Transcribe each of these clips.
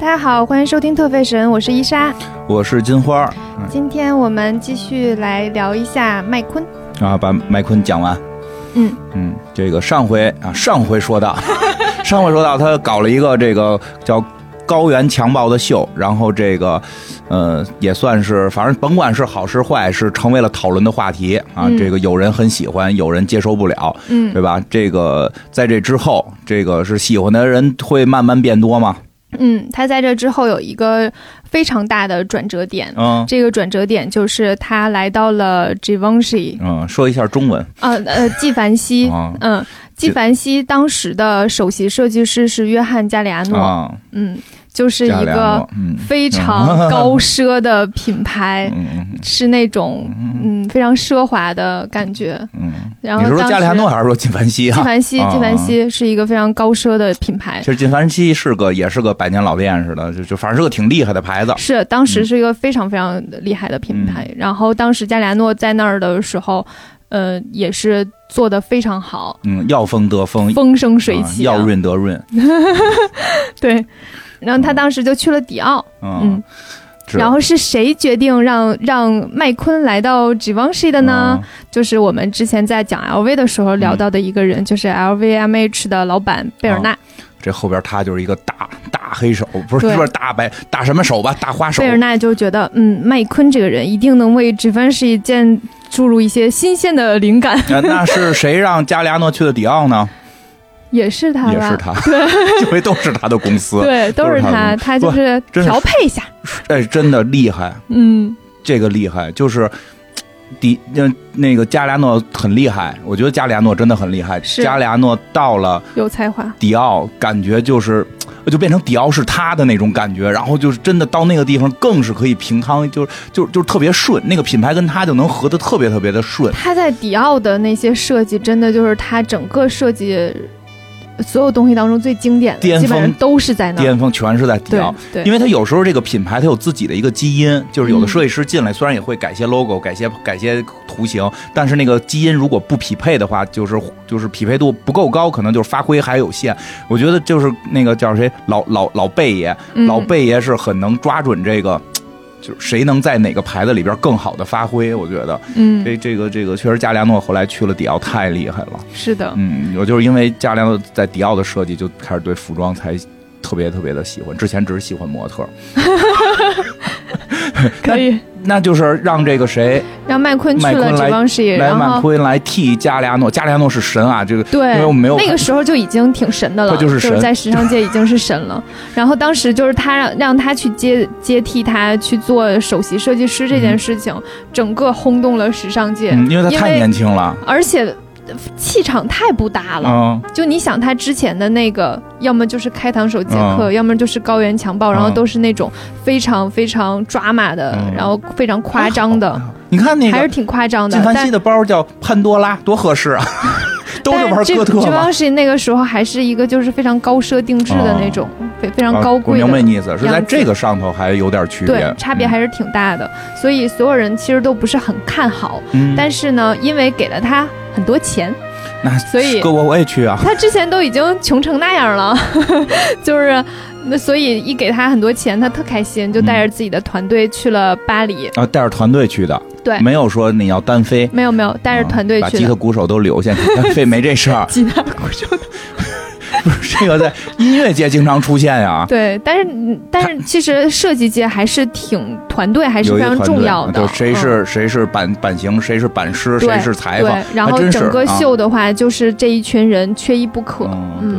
大家好，欢迎收听特费神，我是伊莎。我是金花今天我们继续来聊一下麦昆。啊，把麦昆讲完。嗯嗯，这个上回啊，上回说到，上回说到他搞了一个这个叫高原强暴的秀，然后这个呃也算是，反正甭管是好是坏，是成为了讨论的话题啊。嗯这个有人很喜欢，有人接受不了，嗯对吧？这个在这之后，这个是喜欢的人会慢慢变多吗？嗯，他在这之后有一个非常大的转折点。嗯。这个转折点就是他来到了 Givenchy，嗯，说一下中文。呃呃，纪梵希，啊。嗯，纪梵希当时的首席设计师是约翰加里亚诺，啊，嗯，就是一个非常 高奢的品牌，是那种嗯非常奢华的感觉。嗯，然后你是说加里安诺还是说纪梵希啊？纪梵希，啊纪梵希是一个非常高奢的品牌其。实纪梵希是个也是个百年老店似的，就就反正是个挺厉害的牌子。是，当时是一个非常非常厉害的品牌。嗯然后当时加里安诺在那儿的时候，呃，也是做的非常好，嗯，要风得风，风生水起、啊要润得润。对。然后他当时就去了迪奥，嗯嗯，，然后是谁决定让让麦昆来到 Givenchy 的呢？嗯就是我们之前在讲 LV 的时候聊到的一个人，就是 LVMH 的老板贝尔纳。这后边他就是一个大大黑手，不是对不是大白大什么手吧，大花手贝。尔纳就觉得，嗯，麦昆这个人一定能为 Givenchy 建注入一些新鲜的灵感，那那是谁让加利亚诺去的迪奥呢？也是他？也是他，因为都是他的公司。对，都是他他，就是调配一下。哎，真的厉害，嗯，这个厉害，就是。迪那那个加里亚诺很厉害，我觉得加里亚诺真的很厉害。是加里亚诺到了有才华。迪奥，感觉就是就变成迪奥是他的那种感觉，然后就是真的到那个地方更是可以平摊，就是就就特别顺，那个品牌跟他就能合的特别特别的顺。他在迪奥的那些设计，真的就是他整个设计所有东西当中最经典的，巅峰基本上都是在那儿。巅峰全是在迪对奥，对，因为它有时候这个品牌它有自己的一个基因，就是有的嗯设计师进来虽然也会改些 logo、改些改些图形，但是那个基因如果不匹配的话，就是就是匹配度不够高，可能就是发挥还有限。我觉得就是那个叫谁老老老贝爷，嗯老贝爷是很能抓准这个。就是谁能在哪个牌子里边更好的发挥？我觉得嗯，这这个这个确实加利亚诺后来去了迪奥太厉害了。是的，嗯，我就是因为加利亚诺在迪奥的设计就开始对服装才特别特别的喜欢，之前只是喜欢模特。可以那就是让这个谁让麦昆去了麦昆来 Givenchy，来曼然后昆来替加利亚诺，加利亚诺是神啊，这个对，因为我没有那个时候就已经挺神的了，他就是神在时尚界已经是神了。然后当时就是他让让他去接接替他去做首席设计师这件事情，整个轰动了时尚界，嗯，因为他太年轻了，而且气场太不搭了。嗯，就你想他之前的那个，要么就是开膛手杰克，嗯要么就是高原强暴，然后嗯都是那种非常非常抓马的，嗯然后非常夸张的，你看那个还是挺夸张的金。凡但西的包叫潘多拉，多合适啊，都是玩但哥特这嘛。Givenchy 那个时候还是一个就是非常高奢定制的那种，非、非常啊高贵的。我明白你意思，是在这个上头还有点区别对，，差别还是挺大的，所以所有人其实都不是很看好。嗯，但是呢，因为给了他很多钱，那所以哥我我也去啊，他之前都已经穷成那样了，就是那所以一给他很多钱，他特开心，就带着自己的团队去了巴黎。啊，带着团队去的，对，没有说你要单飞，没有没有，带着团队啊把。吉他鼓手都留下，单飞没这事儿。吉他鼓手 这个在音乐界经常出现呀，对，但是嗯但是其实设计界还是挺团队还是非常重要的。就谁嗯是谁是版版型，谁是版师，谁是裁缝对，，然后整个啊秀的话，就是这一群人缺一不可。嗯，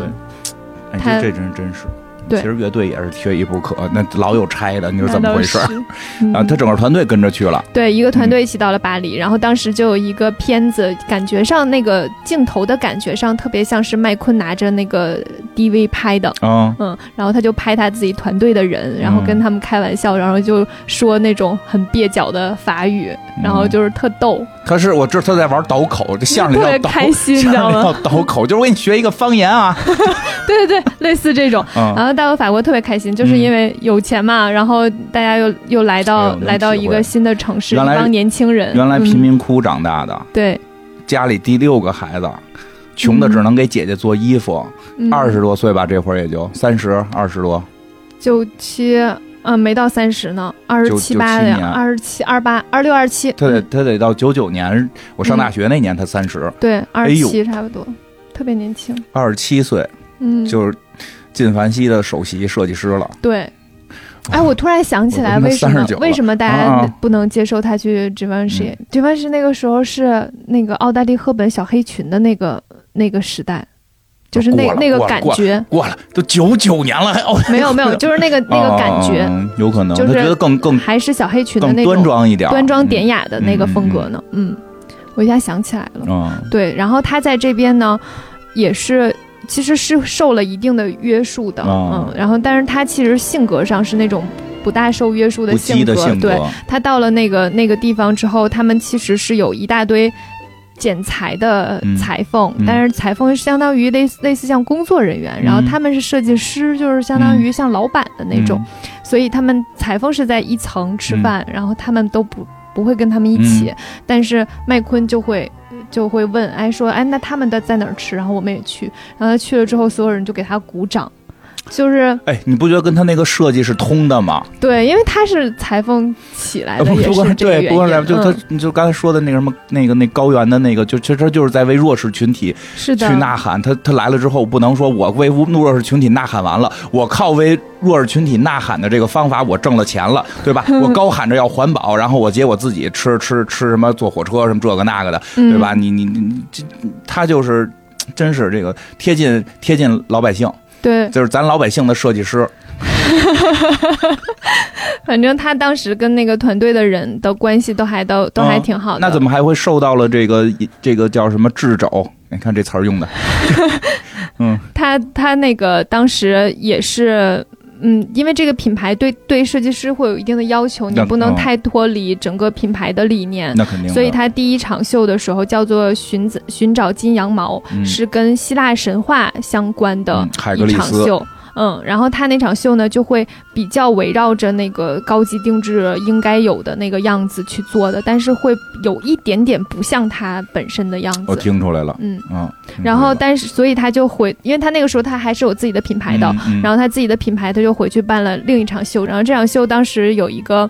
对，他哎，这这真真是。对。其实乐队也是缺一不可，那老有拆的，你说怎么回事 啊，他整个团队跟着去了，对一个团队一起到了巴黎，然后当时就有一个片子，感觉上那个镜头的感觉上特别像是麦昆拿着那个 DV 拍的，嗯，嗯，然后他就拍他自己团队的人，然后跟他们开玩笑，然后就说那种很蹩脚的法语，嗯。然后就是特逗，他是我知道他在玩倒口，这相声叫倒，开心，你知道吗？相声叫倒口，就是我给你学一个方言啊，对对对，类似这种。然嗯，后到了法国特别开心，就是因为有钱嘛，然后大家又又来哎到来到一个新的城市，一帮年轻人，原来贫嗯民窟长大的，对，家里第六个孩子，穷的只能给姐姐做衣服，嗯。二十多岁吧，这会儿也就三十二十多，九七，嗯，没到三十呢，二十七八的呀，二十七、二八、二六、二七。他得他得到九九年，我上大学那年他三十。对，二十七差不多，特别年轻。二十七岁，嗯，就是靳凡希的首席设计师了。对。哎，我突然想起来，为什么为什么大家不能接受他去直方士？直方士那个时候是那个奥黛丽·赫本小黑裙的那个那个时代，就是那那个感觉过了，都九九年了，还哦，没有没有，就是那个那个感觉，有可能就是觉得更更还是小黑裙的那种端庄一点、端庄典雅的那个风格呢。嗯，我一下想起来了，嗯，对，然后他在这边呢，也是。其实是受了一定的约束的，嗯，然后但是他其实性格上是那种不大受约束的性格，对，他到了那个那个地方之后，他们其实是有一大堆剪裁的裁缝，但是裁缝相当于类似类似像工作人员，然后他们是设计师，就是相当于像老板的那种，所以他们裁缝是在一层吃饭，然后他们都不不会跟他们一起，但是麦昆就会。就会问，哎，说，哎，那他们的在哪儿吃？然后我们也去，然后他去了之后，所有人就给他鼓掌。就是，哎，你不觉得跟他那个设计是通的吗？对，因为他是裁缝起来的，也是这个原因。就他，你就刚才说的那个什么，那个那高原的那个，就其实他就是在为弱势群体去呐喊。他他来了之后，不能说我为弱势群体呐喊完了，我靠为弱势群体呐喊的这个方法，我挣了钱了，对吧？我 高喊着要环保，然后我结果自己吃吃吃什么坐火车什么这个那个的，对吧？你你你这他就是真是这个贴近贴近老百姓。对，就是咱老百姓的设计师。反正他当时跟那个团队的人的关系都还都都还挺好的。那怎么还会受到了这个这个叫什么掣肘？你看这词儿用的。嗯，他他那个当时也是。嗯，因为这个品牌对对设计师会有一定的要求，你不能太脱离整个品牌的理念。那肯定。所以他第一场秀的时候叫做“寻子寻找金羊毛”，是跟希腊神话相关的一场秀。嗯，然后他那场秀呢，就会比较围绕着那个高级定制应该有的那个样子去做的，但是会有一点点不像他本身的样子。我听出来了，嗯嗯。然后，但是，所以他就回，因为他那个时候他还是有自己的品牌的，然后他自己的品牌他就回去办了另一场秀，然后这场秀当时有一个。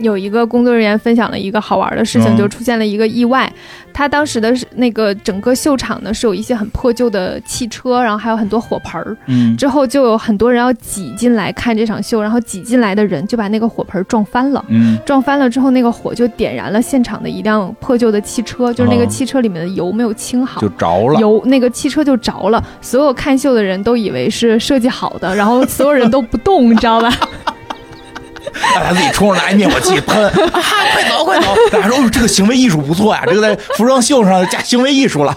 有一个工作人员分享了一个好玩的事情，就出现了一个意外。他当时的那个整个秀场呢，是有一些很破旧的汽车，然后还有很多火盆儿。嗯，之后就有很多人要挤进来看这场秀，然后挤进来的人就把那个火盆撞翻了。嗯，撞翻了之后，那个火就点燃了现场的一辆破旧的汽车，就是那个汽车里面的油没有清好，就着了。油那个汽车就着了，所有看秀的人都以为是设计好的，然后所有人都不动，你知道吧？大家自己冲上来灭火器喷，啊，快走快走！大家说这个行为艺术不错呀，这个在服装秀上加行为艺术了。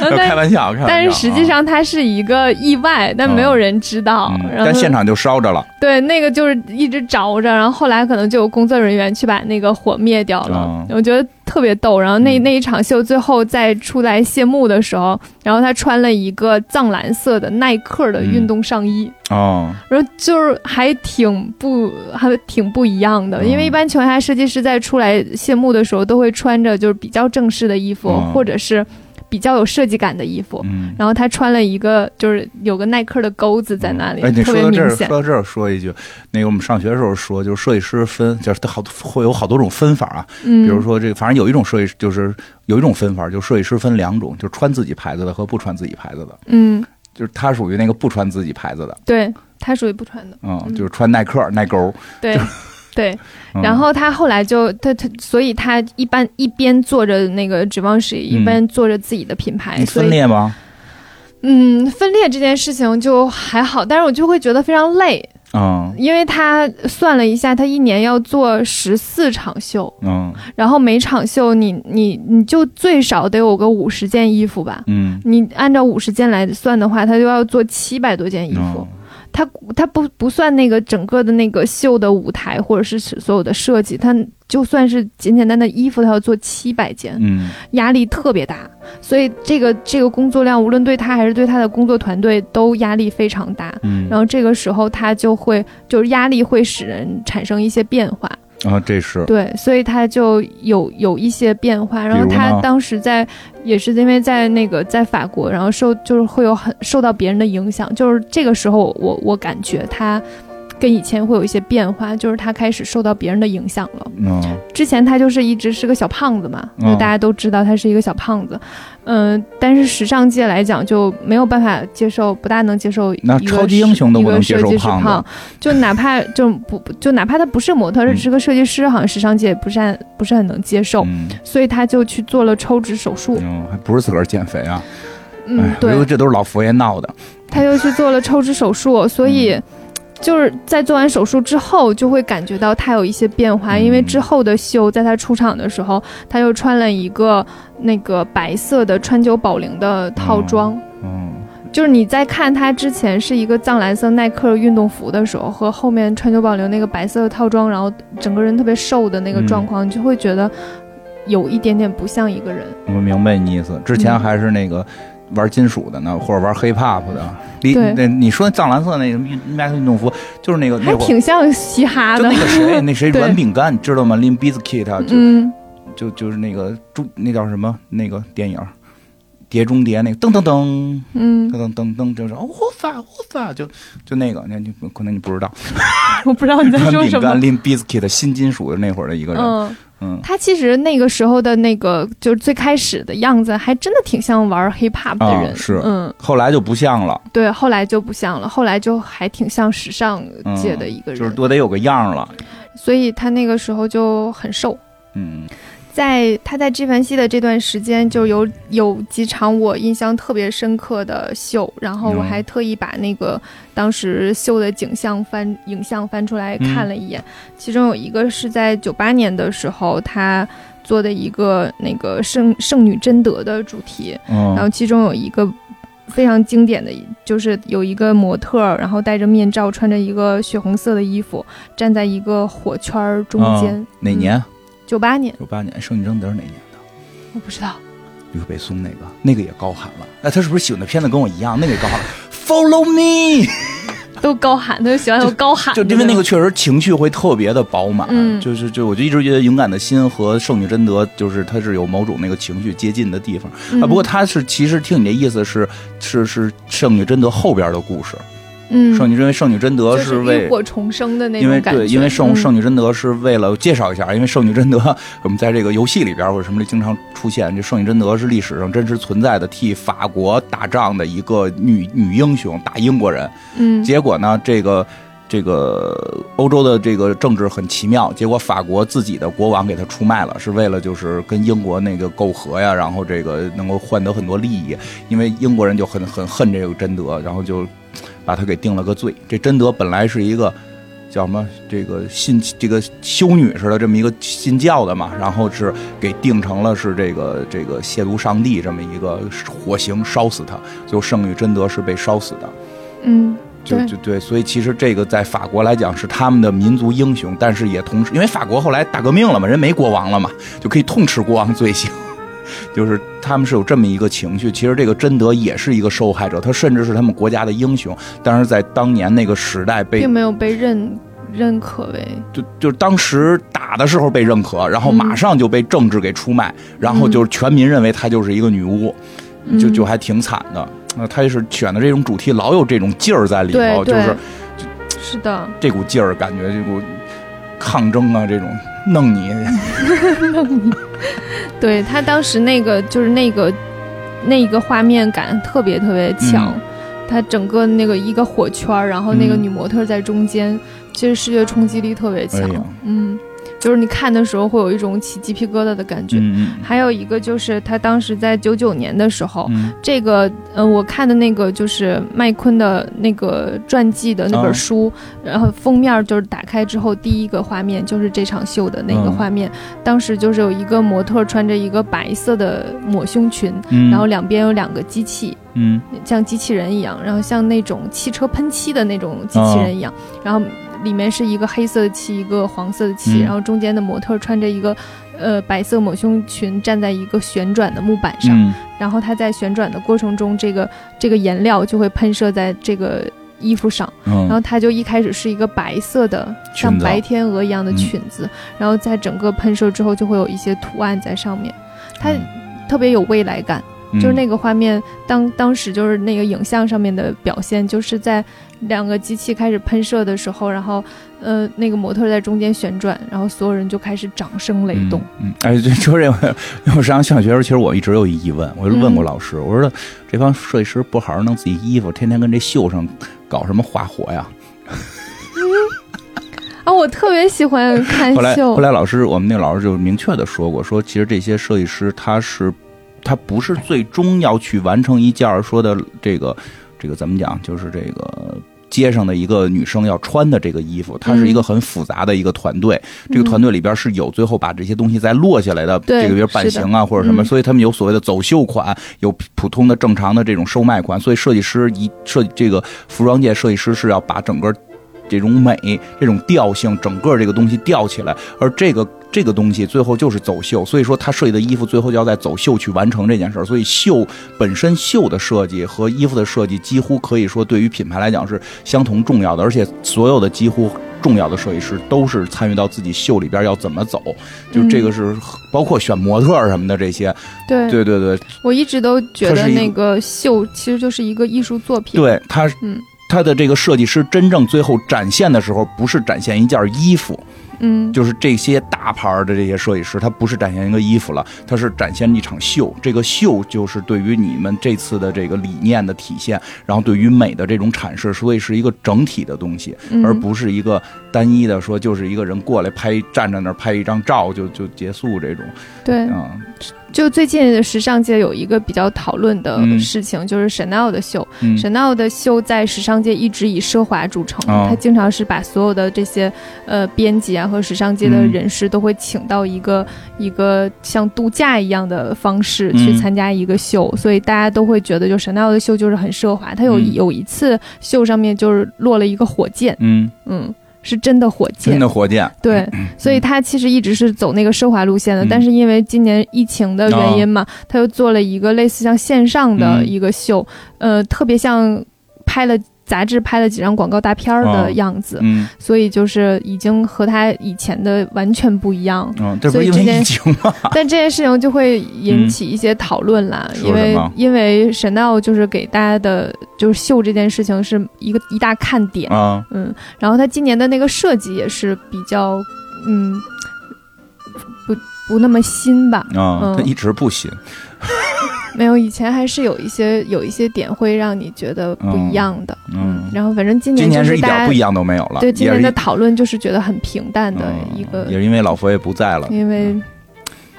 开玩笑，但是实际上它是一个意外，但没有人知道。但现场就烧着了。对，那个就是一直着着，然后后来可能就有工作人员去把那个火灭掉了。我觉得特别逗。然后那那一场秀最后再出来谢幕的时候，然后他穿了一个藏蓝色的耐克的运动上衣。哦，然后就是还挺不还挺不一样的，因为一般情况下设计师在出来谢幕的时候都会穿着就是比较正式的衣服，或者是。比较有设计感的衣服，嗯，然后他穿了一个，就是有个耐克的钩子在那里，说到这儿。说到这儿，说一句，那个我们上学的时候说，就是设计师分，就是他好会有好多种分法啊。嗯，比如说这个，反正有一种设计，就是有一种分法，就是设计师分两种，就是穿自己牌子的和不穿自己牌子的。嗯，就是他属于那个不穿自己牌子的。对他属于不穿的。嗯，就是穿耐克耐钩。对。对，然后他后来就他他，所以他一般一边做着那个指望石，一边做着自己的品牌。分裂吗？嗯，分裂这件事情就还好，但是我就会觉得非常累。嗯，因为他算了一下，他一年要做十四场秀。嗯，然后每场秀你你你就最少得有个五十件衣服吧。嗯，你按照五十件来算的话，他就要做七百多件衣服。他他不不算那个整个的那个秀的舞台或者是所有的设计，他就算是简简单的衣服，他要做七百件，嗯，压力特别大，所以这个这个工作量，无论对他还是对他的工作团队都压力非常大，嗯，然后这个时候他就会就是压力会使人产生一些变化。啊，这是对，所以他就有有一些变化。然后他当时在也是因为在那个在法国，然后受就是会有很受到别人的影响，就是这个时候我我感觉他。跟以前会有一些变化，就是他开始受到别人的影响了。嗯，之前他就是一直是个小胖子嘛，就大家都知道他是一个小胖子。嗯，但是时尚界来讲就没有办法接受，不大能接受那超级英雄都不能接受胖，就哪怕就不就哪怕他不是模特，只是个设计师，好像时尚界也不是很不是很能接受。所以他就去做了抽脂手术。嗯，还不是自个儿减肥啊？嗯，对，这都是老佛爷闹的。他又去做了抽脂手术，所以。就是在做完手术之后，就会感觉到他有一些变化，因为之后的秀，在他出场的时候，他又穿了一个那个白色的川久保玲的套装。嗯，就是你在看他之前是一个藏蓝色耐克运动服的时候，和后面川久保玲那个白色的套装，然后整个人特别瘦的那个状况，你就会觉得有一点点不像一个人。我明白你意思，之前还是那个。玩金属的呢，或者玩 hip hop 的，你那你说藏蓝色那个耐克运动服，就是那个还挺像嘻哈的。就那个谁，那谁 软饼干，你知道吗？Lim Biscuit，就就就是那个中那叫什么？那个电影《碟中谍》那个噔噔噔，嗯，噔噔噔，就是我发我发，就就那个，那你可能你不知道，我不知道你在说什么。软 饼干 Lim Bizkit 新金属的那会儿的一个人。嗯他其实那个时候的那个，就是最开始的样子，还真的挺像玩 hip hop 的人。是，嗯，后来就不像了。对，后来就不像了，后来就还挺像时尚界的一个人，就是多得有个样了。所以他那个时候就很瘦。嗯。在他在纪梵希的这段时间，就有有几场我印象特别深刻的秀，然后我还特意把那个当时秀的景象翻影像翻出来看了一眼。其中有一个是在九八年的时候，他做的一个那个圣圣女贞德的主题，然后其中有一个非常经典的就是有一个模特，然后戴着面罩，穿着一个血红色的衣服，站在一个火圈中间。哪年？九八年，九八年，圣女贞德是哪年的？我不知道。吕北松那个，那个也高喊了。哎，他是不是喜欢的片子跟我一样？那个也高喊了，Follow me，都高喊，他就喜欢有高喊。就因为那个确实情绪会特别的饱满，就是就我就一直觉得勇敢的心和圣女贞德，就是它是有某种那个情绪接近的地方啊。不过他是其实听你这意思是是是圣女贞德后边的故事。嗯，圣女因为圣女贞德是为火重生的那种感觉。因为对，因为圣圣女贞德是为了介绍一下，因为圣女贞德 我们在这个游戏里边或者什么里经常出现。这圣女贞德是历史上真实存在的，替法国打仗的一个女女英雄，打英国人。嗯，结果呢，这个这个欧洲的这个政治很奇妙，结果法国自己的国王给他出卖了，是为了就是跟英国那个媾和呀，然后这个能够换得很多利益。因为英国人就很很恨这个贞德，然后就。把他给定了个罪。这贞德本来是一个叫什么？这个信这个修女似的这么一个信教的嘛，然后是给定成了是这个这个亵渎上帝这么一个火刑烧死他。最后圣女贞德是被烧死的。嗯，就就对，所以其实这个在法国来讲是他们的民族英雄，但是也同时因为法国后来大革命了嘛，人没国王了嘛，就可以痛斥国王罪行。就是他们是有这么一个情绪，其实这个贞德也是一个受害者，他甚至是他们国家的英雄，但是在当年那个时代被并没有被认认可为，就就是当时打的时候被认可，然后马上就被政治给出卖，然后就是全民认为她就是一个女巫，就就还挺惨的。那他是选的这种主题，老有这种劲儿在里头，就是是的，这股劲儿感觉这股抗争啊，这种。弄你，弄你，对他当时那个就是那个那个画面感特别特别强，他整个那个一个火圈，然后那个女模特在中间，其实视觉冲击力特别强，嗯。就是你看的时候会有一种起鸡皮疙瘩的感觉，还有一个就是他当时在九九年的时候，这个呃我看的那个就是麦昆的那个传记的那本书，然后封面就是打开之后第一个画面就是这场秀的那个画面，当时就是有一个模特穿着一个白色的抹胸裙，然后两边有两个机器，嗯，像机器人一样，然后像那种汽车喷漆的那种机器人一样，然后。里面是一个黑色的漆，一个黄色的漆，然后中间的模特穿着一个，呃，白色抹胸裙，站在一个旋转的木板上，然后它在旋转的过程中，这个这个颜料就会喷射在这个衣服上，然后它就一开始是一个白色的，像白天鹅一样的裙子，然后在整个喷射之后就会有一些图案在上面，它特别有未来感。就是那个画面，当当时就是那个影像上面的表现，就是在两个机器开始喷射的时候，然后呃，那个模特在中间旋转，然后所有人就开始掌声雷动。嗯，哎，就就这个，因为 我上小学时候，其实我一直有疑问，我就问过老师，我说这帮设计师不好好弄自己衣服，天天跟这秀上搞什么花活呀？啊，我特别喜欢看秀。后来老师，我们那个老师就明确的说过，说其实这些设计师他是。他不是最终要去完成一件说的这个，这个怎么讲？就是这个街上的一个女生要穿的这个衣服，它是一个很复杂的一个团队。这个团队里边是有最后把这些东西再落下来的，这个比如版型啊或者什么，所以他们有所谓的走秀款，有普通的正常的这种售卖款。所以设计师一设这个服装界设计师是要把整个这种美、这种调性，整个这个东西吊起来，而这个。这个东西最后就是走秀，所以说他设计的衣服最后就要在走秀去完成这件事儿。所以秀本身秀的设计和衣服的设计几乎可以说对于品牌来讲是相同重要的，而且所有的几乎重要的设计师都是参与到自己秀里边要怎么走，就这个是包括选模特什么的这些。对对对对，我一直都觉得那个秀其实就是一个艺术作品。对他，嗯，他的这个设计师真正最后展现的时候，不是展现一件衣服。嗯，就是这些大牌的这些设计师，他不是展现一个衣服了，他是展现一场秀。这个秀就是对于你们这次的这个理念的体现，然后对于美的这种阐释，所以是一个整体的东西，而不是一个单一的说，就是一个人过来拍站在那儿拍一张照就就结束这种。对，嗯。就最近时尚界有一个比较讨论的事情，就是 Chanel 的秀。Chanel 的秀在时尚界一直以奢华著称，他经常是把所有的这些呃编辑啊和时尚界的人士都会请到一个一个像度假一样的方式去参加一个秀，所以大家都会觉得就 Chanel 的秀就是很奢华。他有有一次秀上面就是落了一个火箭，嗯。嗯。是真的火箭，真的火箭，对，所以他其实一直是走那个奢华路线的，但是因为今年疫情的原因嘛，他又做了一个类似像线上的一个秀，呃，特别像拍了。杂志拍了几张广告大片儿的样子，嗯，所以就是已经和他以前的完全不一样，嗯，所以这件事情，但这件事情就会引起一些讨论啦，因为因为 Chanel 就是给大家的，就是秀这件事情是一个一大看点。啊，嗯，然后他今年的那个设计也是比较，嗯，不不那么新吧，啊，他一直不新。没有，以前还是有一些有一些点会让你觉得不一样的，嗯，然后反正今年今年是一点不一样都没有了。对，今年的讨论就是觉得很平淡的一个，也是因为老佛爷不在了，因为，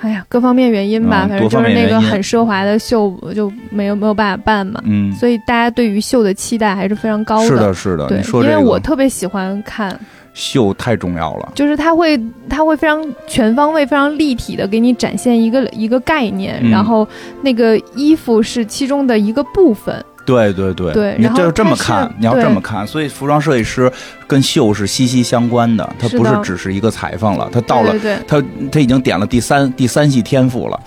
哎呀，各方面原因吧，反正就是那个很奢华的秀就没有没有办法办嘛，嗯，所以大家对于秀的期待还是非常高的，是的，是的，对，因为我特别喜欢看。秀太重要了，就是它会，它会非常全方位、非常立体的给你展现一个一个概念，然后那个衣服是其中的一个部分。对对对，对，你就这么看，你要这么看，所以服装设计师跟秀是息息相关的，他不是只是一个裁缝了，他到了，他他已经点了第三第三系天赋了，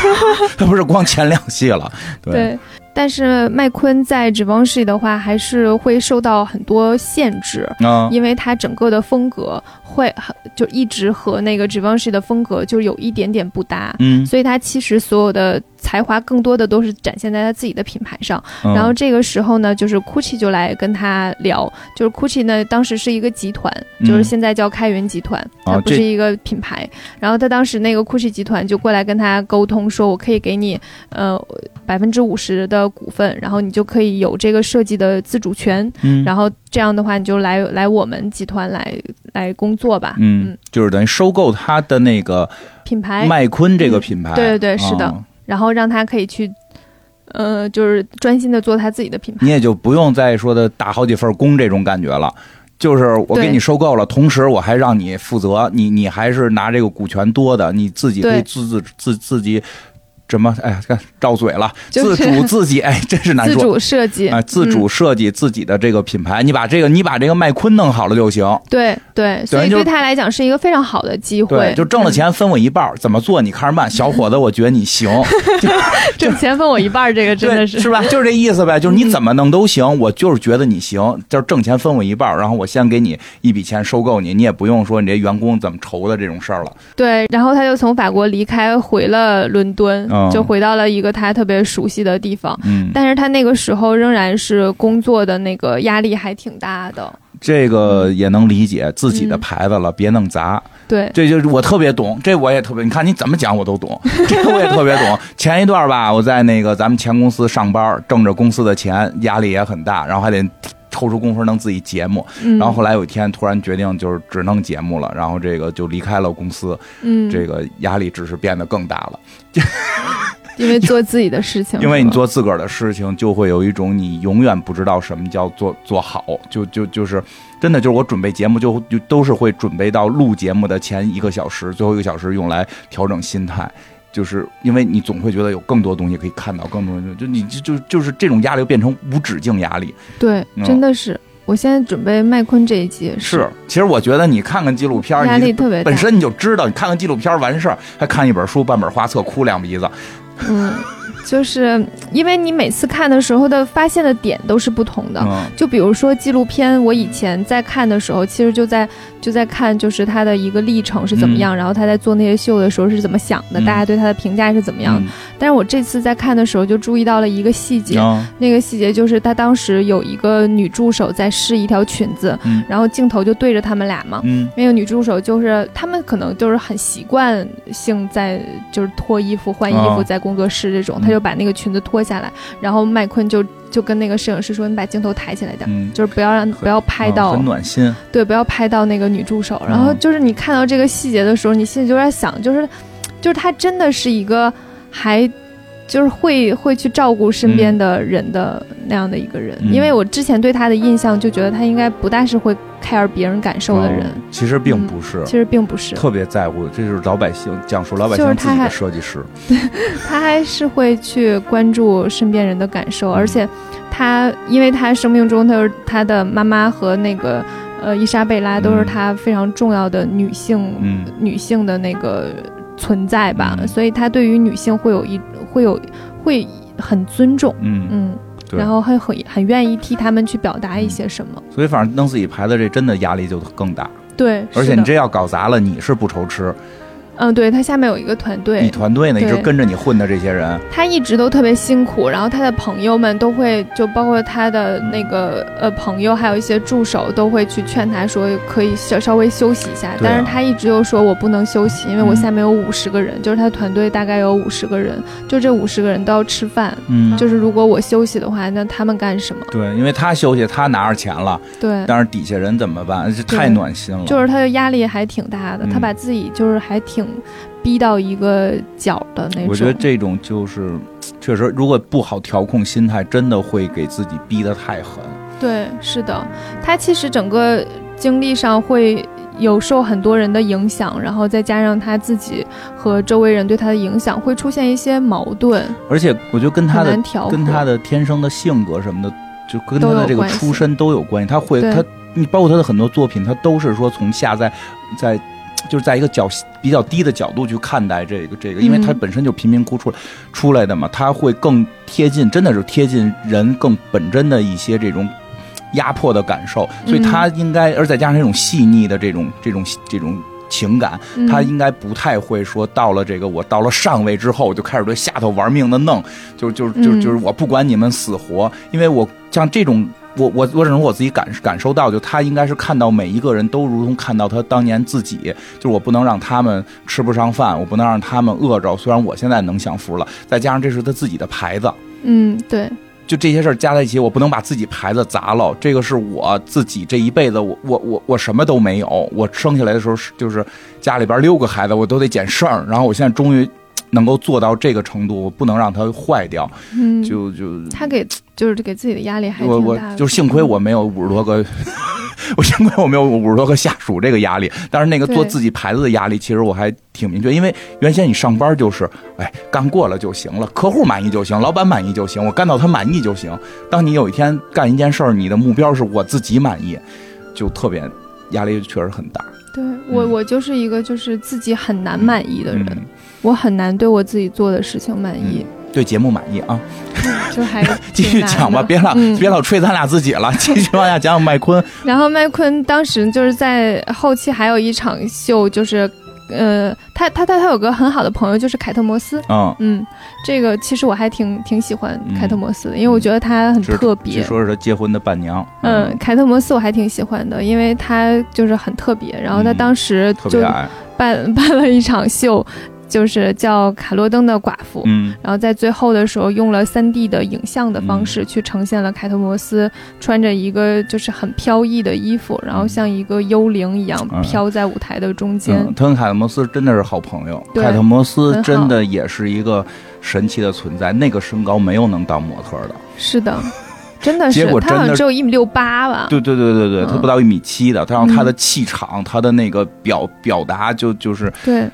他不是光前两系了，对。但是麦昆在 Givenchy 的话，还是会受到很多限制，因为他整个的风格会就一直和那个 Givenchy 的风格就有一点点不搭，嗯，所以他其实所有的。才华更多的都是展现在他自己的品牌上，然后这个时候呢，就是 Gucci 就来跟他聊，就是 Gucci 呢当时是一个集团，就是现在叫开源集团，它不是一个品牌。然后他当时那个 Gucci 集团就过来跟他沟通，说我可以给你呃百分之五十的股份，然后你就可以有这个设计的自主权，嗯然后这样的话你就来来我们集团来来工作吧。嗯，就是等于收购他的那个品牌麦昆这个品牌。对对对，是的。然后让他可以去，呃，就是专心的做他自己的品牌。你也就不用再说的打好几份工这种感觉了，就是我给你收购了，同时我还让你负责，你你还是拿这个股权多的，你自己可以自自自自己什么？哎呀，看照嘴了，自主自己，哎，真是难说。自主设计，哎，自主设计自己的这个品牌，你把这个，你把这个麦昆弄好了就行。对对，所以对他来讲是一个非常好的机会。就挣了钱分我一半，怎么做你看着办。小伙子，我觉得你行。挣钱分我一半，这个真的是是吧？就是这意思呗。就是你怎么弄都行，我就是觉得你行。就是挣钱分我一半，然后我先给你一笔钱收购你，你也不用说你这员工怎么愁的这种事儿了。对，然后他就从法国离开，回了伦敦。就回到了一个他特别熟悉的地方，嗯，但是他那个时候仍然是工作的那个压力还挺大的。这个也能理解，自己的牌子了，别弄砸。对，这就是我特别懂，这我也特别。你看你怎么讲我都懂，这我也特别懂。前一段吧，我在那个咱们前公司上班，挣着公司的钱，压力也很大，然后还得。抽出功夫弄自己节目，然后后来有一天突然决定就是只弄节目了，然后这个就离开了公司，嗯，这个压力只是变得更大了，因为做自己的事情，因为你做自个儿的事情，就会有一种你永远不知道什么叫做做好，就就就是真的就是我准备节目就就都是会准备到录节目的前一个小时，最后一个小时用来调整心态。就是因为你总会觉得有更多东西可以看到，更多就你就就就是这种压力变成无止境压力。对，真的是。我现在准备麦昆这一集是。其实我觉得你看看纪录片，压力特别大。本身你就知道，你看看纪录片完事儿，还看一本书、半本画册，哭两鼻子。嗯。就是因为你每次看的时候的发现的点都是不同的，就比如说纪录片，我以前在看的时候，其实就在就在看，就是他的一个历程是怎么样，然后他在做那些秀的时候是怎么想的，大家对他的评价是怎么样。但是我这次在看的时候就注意到了一个细节，那个细节就是他当时有一个女助手在试一条裙子，然后镜头就对着他们俩嘛，那个女助手就是他们可能就是很习惯性在就是脱衣服换衣服在工作室这种，他就。把那个裙子脱下来，然后麦昆就就跟那个摄影师说：“你把镜头抬起来点，就是不要让不要拍到，很暖心。对，不要拍到那个女助手。然后就是你看到这个细节的时候，你心里就在想，就是就是他真的是一个还。”就是会会去照顾身边的人的那样的一个人，因为我之前对他的印象就觉得他应该不大是会 care 别人感受的人，其实并不是，其实并不是。特别在乎，这就是老百姓讲述老百姓自己的设计师，他还是会去关注身边人的感受，而且他因为他生命中他是他的妈妈和那个呃伊莎贝拉都是他非常重要的女性嗯。女性的那个。存在吧，所以他对于女性会有一会有会很尊重，嗯。嗯，然后会很很愿意替他们去表达一些什么。所以反正弄自己牌子这真的压力就更大，对，而且你这要搞砸了，你是不愁吃。嗯，对他下面有一个团队，你团队呢一直跟着你混的这些人，他一直都特别辛苦，然后他的朋友们都会，就包括他的那个呃朋友，还有一些助手都会去劝他说可以稍稍微休息一下，但是他一直又说我不能休息，因为我下面有五十个人，就是他团队大概有五十个人，就这五十个人都要吃饭，嗯，就是如果我休息的话，那他们干什么？对，因为他休息，他拿着钱了，对，但是底下人怎么办？这太暖心了，就是他的压力还挺大的，他把自己就是还挺。逼到一个角的那种，我觉得这种就是 确实，如果不好调控心态，真的会给自己逼得太狠。对，是的，他其实整个经历上会有受很多人的影响，然后再加上他自己和周围人对他的影响，会出现一些矛盾。而且我觉得跟他的跟他的天生的性格什么的，就跟他的这个出身都有关系。他会他你包括他的很多作品，他都是说从下在在。就是在一个角比较低的角度去看待这个这个，因为他本身就贫民窟出来出来的嘛，他会更贴近，真的是贴近人更本真的一些这种压迫的感受，所以他应该，而再加上这种细腻的这种这种这种情感，他应该不太会说到了这个我到了上位之后就开始对下头玩命的弄，就就就就是我不管你们死活，因为我像这种。我我我只能我自己感感受到，就他应该是看到每一个人都如同看到他当年自己，就是我不能让他们吃不上饭，我不能让他们饿着。虽然我现在能享福了，再加上这是他自己的牌子，嗯，对，就这些事儿加在一起，我不能把自己牌子砸了。这个是我自己这一辈子，我我我我什么都没有。我生下来的时候是就是家里边六个孩子，我都得捡剩儿，然后我现在终于。能够做到这个程度，我不能让它坏掉。嗯，就就他给就是给自己的压力还挺大。我我就幸亏我没有五十多个 我幸亏我没有五十多个下属这个压力，但是那个做自己牌子的压力，其实我还挺明确。因为原先你上班就是，哎，干过了就行了，客户满意就行，老板满意就行，我干到他满意就行。当你有一天干一件事儿，你的目标是我自己满意，就特别压力确实很大。对我，我就是一个就是自己很难满意的人，我很难对我自己做的事情满意。对节目满意啊，就还 继续讲吧，别老别老吹咱俩自己了，继续往下讲讲麦昆。然后麦昆当时就是在后期还有一场秀，就是呃，他他他他有个很好的朋友就是凯特摩斯，嗯嗯，这个其实我还挺挺喜欢凯特摩斯的，因为我觉得他很特别。据说是他结婚的伴娘。嗯，凯特摩斯我还挺喜欢的，因为他就是很特别，然后他当时就办办了一场秀。就是叫卡洛登的寡妇，嗯，然后在最后的时候用了三 D 的影像的方式去呈现了凯特摩斯穿着一个就是很飘逸的衣服，然后像一个幽灵一样飘在舞台的中间。他跟凯特摩斯真的是好朋友，凯特摩斯真的也是一个神奇的存在。那个身高没有能当模特的，是的，真的是。结果他好像只有一米六八吧？对对对对对，他不到一米七的，他让他的气场，他的那个表表达就就是对。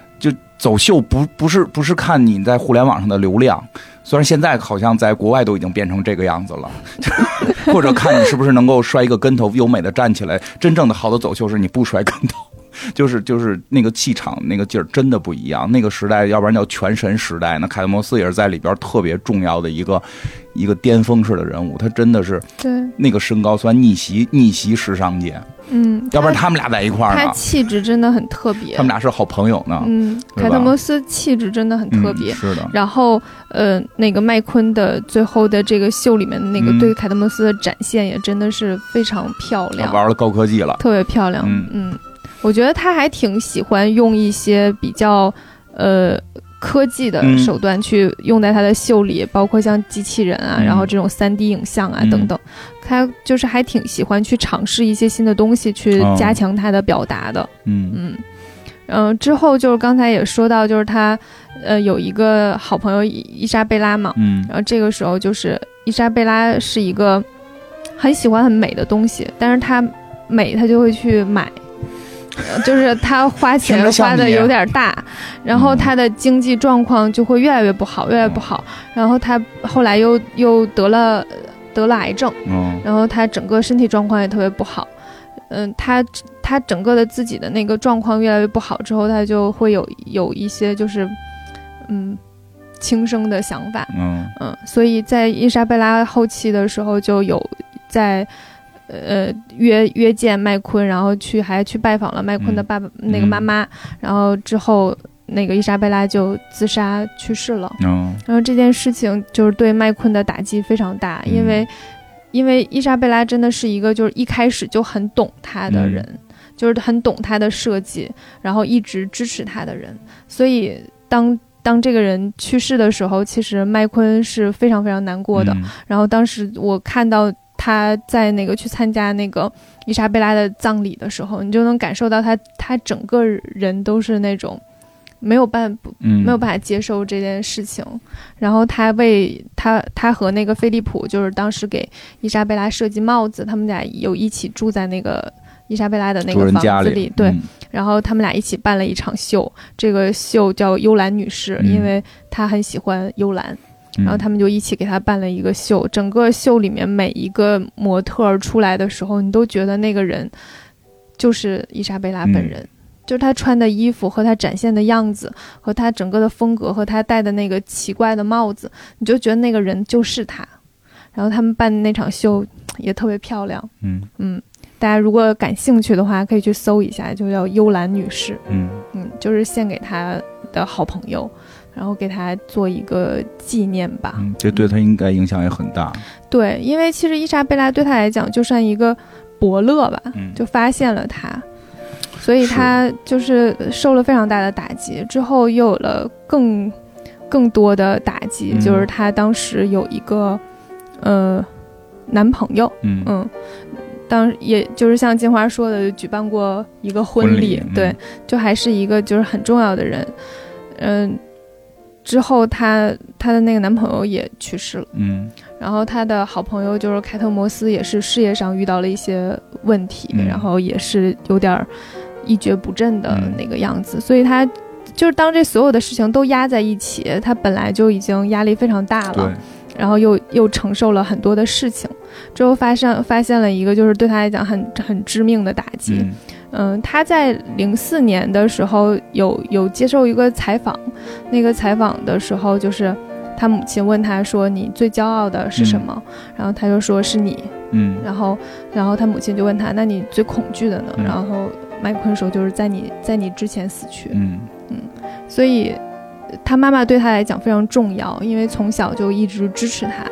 走秀不不是不是看你在互联网上的流量，虽然现在好像在国外都已经变成这个样子了，或者看你是不是能够摔一个跟头优美的站起来。真正的好的走秀是你不摔跟头，就是就是那个气场那个劲儿真的不一样。那个时代要不然叫全神时代，那凯特摩斯也是在里边特别重要的一个一个巅峰式的人物，他真的是对那个身高算逆袭逆袭时尚界。嗯，要不然他们俩在一块儿呢。他气质真的很特别。他们俩是好朋友呢。嗯，凯特摩斯气质真的很特别。是的。然后，呃，那个麦昆的最后的这个秀里面那个对凯特摩斯的展现也真的是非常漂亮。玩了高科技了。特别漂亮。嗯嗯，我觉得他还挺喜欢用一些比较，呃。科技的手段去用在他的秀里，包括像机器人啊，然后这种三 D 影像啊等等，他就是还挺喜欢去尝试一些新的东西，去加强他的表达的。嗯。嗯。嗯，之后就是刚才也说到，就是他呃有一个好朋友伊莎贝拉嘛，嗯，然后这个时候就是伊莎贝拉是一个很喜欢很美的东西，但是他美他就会去买。就是他花 钱花的有点大，然后他的经济状况就会越来越不好，越来越不好。然后他后来又又得了得了癌症，然后他整个身体状况也特别不好。嗯，他他整个的自己的那个状况越来越不好之后，他就会有有一些就是嗯轻生的想法。嗯嗯，所以在伊莎贝拉后期的时候就有在。呃，约约见麦昆，然后去还去拜访了麦昆的爸爸那个妈妈，然后之后那个伊莎贝拉就自杀去世了。然后这件事情就是对麦昆的打击非常大，因为因为伊莎贝拉真的是一个就是一开始就很懂他的人，就是很懂他的设计，然后一直支持他的人。所以当当这个人去世的时候，其实麦昆是非常非常难过的。然后当时我看到。他在那个去参加那个伊莎贝拉的葬礼的时候，你就能感受到他，他整个人都是那种没有办法，没有办法接受这件事情。然后他为他，他和那个菲利普，就是当时给伊莎贝拉设计帽子，他们俩有一起住在那个伊莎贝拉的那个房子里，对。然后他们俩一起办了一场秀，这个秀叫幽兰女士，因为她很喜欢幽兰。然后他们就一起给他办了一个秀，整个秀里面每一个模特出来的时候，你都觉得那个人就是伊莎贝拉本人，就是她穿的衣服和她展现的样子，和她整个的风格和她戴的那个奇怪的帽子，你就觉得那个人就是她。然后他们办的那场秀也特别漂亮，嗯。嗯，大家如果感兴趣的话，可以去搜一下，就叫幽兰女士，嗯。嗯，就是献给她的好朋友。然后给他做一个纪念吧，嗯这对他应该影响也很大。对，因为其实伊莎贝拉对他来讲就算一个伯乐吧，就发现了他，所以他就是受了非常大的打击。之后又有了更更多的打击，就是他当时有一个呃男朋友，嗯。嗯，当也就是像金花说的，举办过一个婚礼，对，就还是一个就是很重要的人，嗯。之后，她她的那个男朋友也去世了。嗯。然后她的好朋友就是凯特摩斯，也是事业上遇到了一些问题，然后也是有点一蹶不振的那个样子。所以她就是当这所有的事情都压在一起，她本来就已经压力非常大了。然后又又承受了很多的事情，之后发生发现了一个就是对她来讲很很致命的打击。嗯，他在零四年的时候有有接受一个采访，那个采访的时候就是他母亲问他说：“你最骄傲的是什么？”然后他就说是你。嗯，然后然后他母亲就问他：“那你最恐惧的呢？”然后麦昆说：“就是在你在你之前死去。”嗯嗯，所以。他妈妈对他来讲非常重要，因为从小就一直支持他，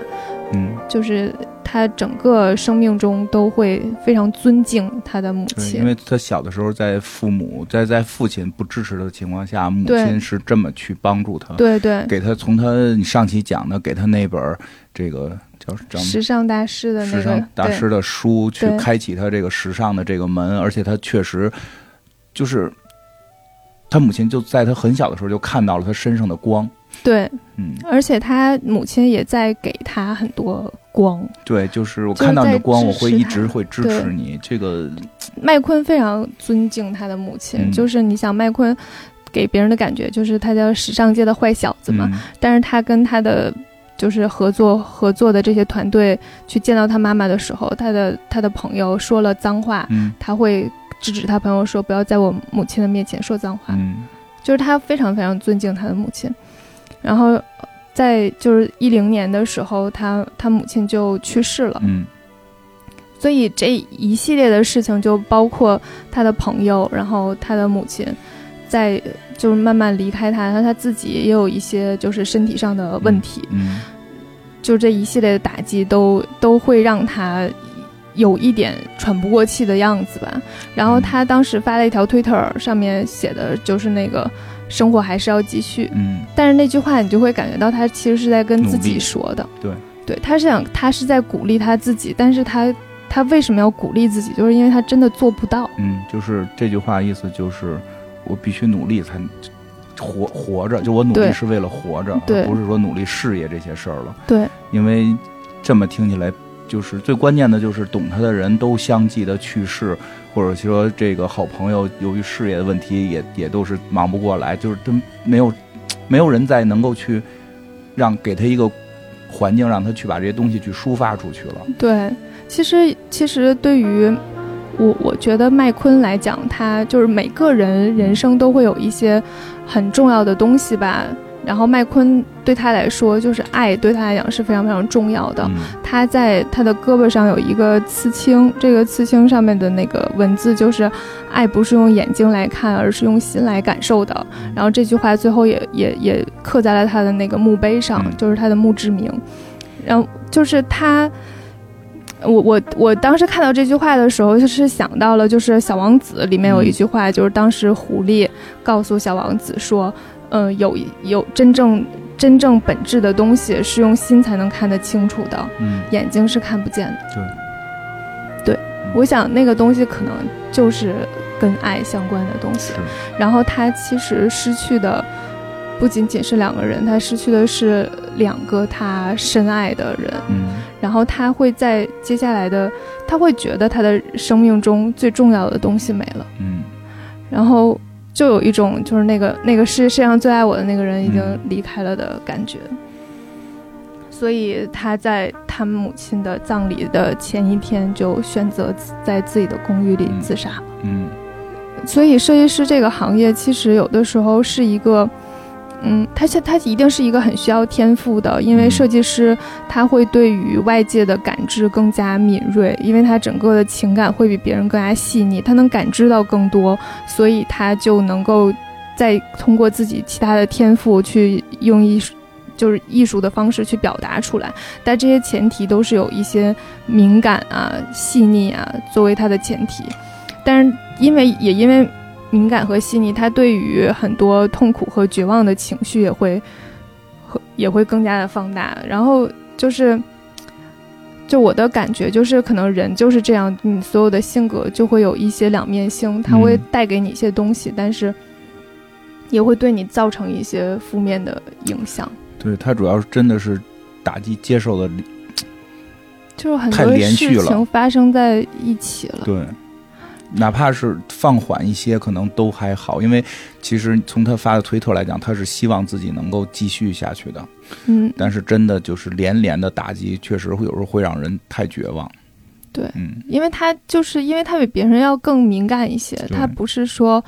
嗯，就是他整个生命中都会非常尊敬他的母亲。因为他小的时候在父母在在父亲不支持的情况下，母亲是这么去帮助他，对对，给他从他你上期讲的给他那本这个叫叫时尚大师的那个时尚大师的书，去开启他这个时尚的这个门，而且他确实就是。他母亲就在他很小的时候就看到了他身上的光，对，嗯，而且他母亲也在给他很多光，对，就是我看到你的光，我会一直会支持你。这个麦昆非常尊敬他的母亲，就是你想麦昆给别人的感觉就是他叫时尚界的坏小子嘛，但是他跟他的就是合作合作的这些团队去见到他妈妈的时候，他的他的朋友说了脏话，他会。制止他朋友说不要在我母亲的面前说脏话，嗯，就是他非常非常尊敬他的母亲，然后在就是一零年的时候，他他母亲就去世了，嗯，所以这一系列的事情就包括他的朋友，然后他的母亲在就是慢慢离开他，然后他自己也有一些就是身体上的问题，嗯，就这一系列的打击都都会让他。有一点喘不过气的样子吧，然后他当时发了一条推特，上面写的就是那个生活还是要继续。嗯，但是那句话你就会感觉到他其实是在跟自己说的。对，对，他是想他是在鼓励他自己，但是他他为什么要鼓励自己？就是因为他真的做不到。嗯，就是这句话意思就是我必须努力才活活着，就我努力是为了活着，而不是说努力事业这些事儿了。对，因为这么听起来。就是最关键的，就是懂他的人都相继的去世，或者说这个好朋友由于事业的问题，也也都是忙不过来，就是真没有，没有人再能够去让给他一个环境，让他去把这些东西去抒发出去了。对，其实其实对于我，我觉得麦昆来讲，他就是每个人人生都会有一些很重要的东西吧。然后麦昆对他来说，就是爱对他来讲是非常非常重要的。他在他的胳膊上有一个刺青，这个刺青上面的那个文字就是“爱不是用眼睛来看，而是用心来感受的”。然后这句话最后也也也刻在了他的那个墓碑上，就是他的墓志铭。然后就是他，我我我当时看到这句话的时候，就是想到了，就是《小王子》里面有一句话，就是当时狐狸告诉小王子说。嗯，有有真正真正本质的东西是用心才能看得清楚的，嗯，眼睛是看不见的。对，对，我想那个东西可能就是跟爱相关的东西。然后他其实失去的不仅仅是两个人，他失去的是两个他深爱的人。嗯，然后他会在接下来的，他会觉得他的生命中最重要的东西没了。嗯，然后。就有一种就是那个那个世世界上最爱我的那个人已经离开了的感觉，所以他在他母亲的葬礼的前一天就选择在自己的公寓里自杀了。嗯，所以设计师这个行业其实有的时候是一个。嗯，他现他一定是一个很需要天赋的，因为设计师他会对于外界的感知更加敏锐，因为他整个的情感会比别人更加细腻，他能感知到更多，所以他就能够再通过自己其他的天赋去用艺术，就是艺术的方式去表达出来。但这些前提都是有一些敏感啊、细腻啊作为他的前提，但是因为也因为。敏感和细腻，他对于很多痛苦和绝望的情绪也会也会更加的放大。然后就是，就我的感觉就是，可能人就是这样，你所有的性格就会有一些两面性，他会带给你一些东西，但是也会对你造成一些负面的影响。对他主要是真的是打击接受的，就是很多事情发生在一起了。对，哪怕是放缓一些，可能都还好，因为其实从他发的推特来讲，他是希望自己能够继续下去的。嗯，但是真的就是连连的打击，确实会有时候会让人太绝望。对，嗯因为他就是因为他比别人要更敏感一些，他不是说，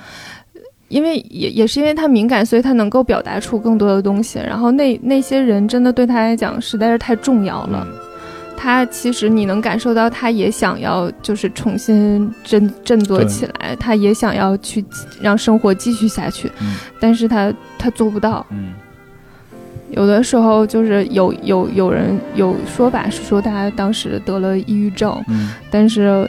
因为也也是因为他敏感，所以他能够表达出更多的东西。然后那那些人真的对他来讲实在是太重要了，他其实你能感受到，他也想要就是重新振振作起来，他也想要去让生活继续下去，但是他他做不到。有的时候就是有有有人有说法是说他当时得了抑郁症，但是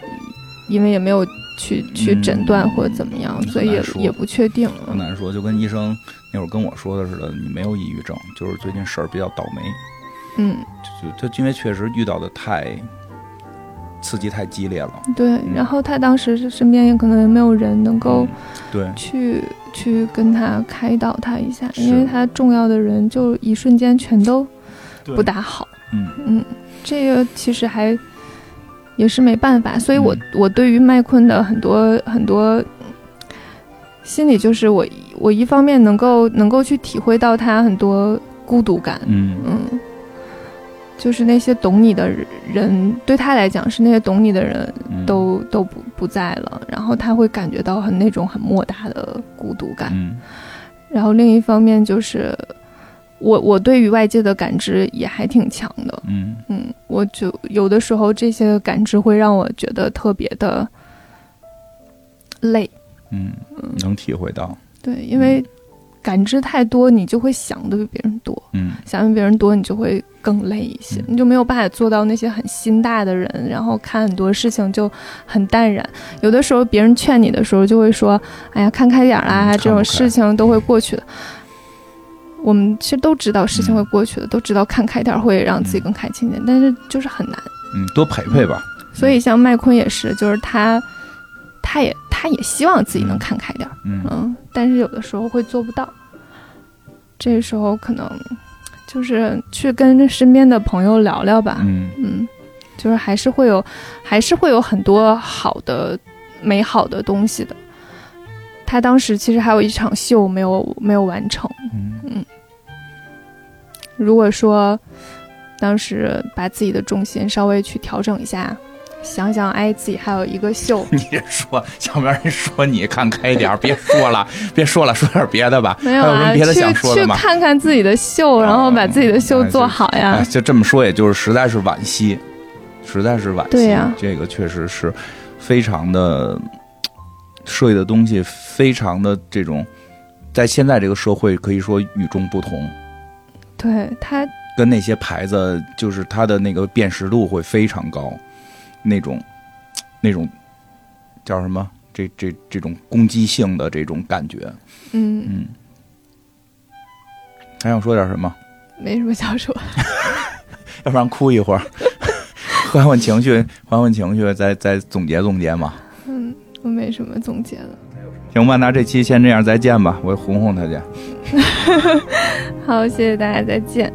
因为也没有去去诊断或者怎么样，所以也也不确定。很难说，就跟医生那会儿跟我说的似的，你没有抑郁症，就是最近事儿比较倒霉。嗯，就他因为确实遇到的太刺激太激烈了。对，然后他当时身边也可能也没有人能够对去。去跟他开导他一下，因为他重要的人就一瞬间全都不大好。嗯嗯，这个其实还也是没办法，所以我我对于麦昆的很多很多心里，就是我我一方面能够能够去体会到他很多孤独感。嗯嗯。就是那些懂你的人，对他来讲是那些懂你的人都都不不在了，然后他会感觉到很那种很莫大的孤独感。然后另一方面就是我我对于外界的感知也还挺强的。嗯嗯，我就有的时候这些感知会让我觉得特别的累。嗯，能体会到。对，因为。感知太多，你就会想的比别人多，嗯，想的比别人多，你就会更累一些，你就没有办法做到那些很心大的人，然后看很多事情就很淡然。有的时候别人劝你的时候，就会说：“哎呀，看开点啦，这种事情都会过去的。”我们其实都知道事情会过去的，都知道看开点会让自己更开心点，但是就是很难。嗯，多陪陪吧。所以像麦昆也是，就是他，他也。他也希望自己能看开点儿，嗯，但是有的时候会做不到。这时候可能就是去跟身边的朋友聊聊吧，嗯嗯，就是还是会有，还是会有很多好的、美好的东西的。他当时其实还有一场秀没有没有完成，嗯，如果说当时把自己的重心稍微去调整一下。想想，哎，自己还有一个秀。你说，小面人说你看开点别说了，别说了，说点别的吧。没有啊，别的想说的吗？去看看自己的秀，然后把自己的秀做好呀。就这么说，也就是实在是惋惜，实在是惋惜。对呀，这个确实是非常的设计的东西，非常的这种，在现在这个社会可以说与众不同。对他跟那些牌子，就是它的那个辨识度会非常高。那种，那种叫什么？这这这种攻击性的这种感觉，嗯嗯。还想说点什么？没什么想说，要不然哭一会儿，缓缓情绪，缓缓情绪，再再总结总结嘛。嗯，我没什么总结了。行吧，那这期先这样，再见吧。我哄哄他去。好，谢谢大家，再见。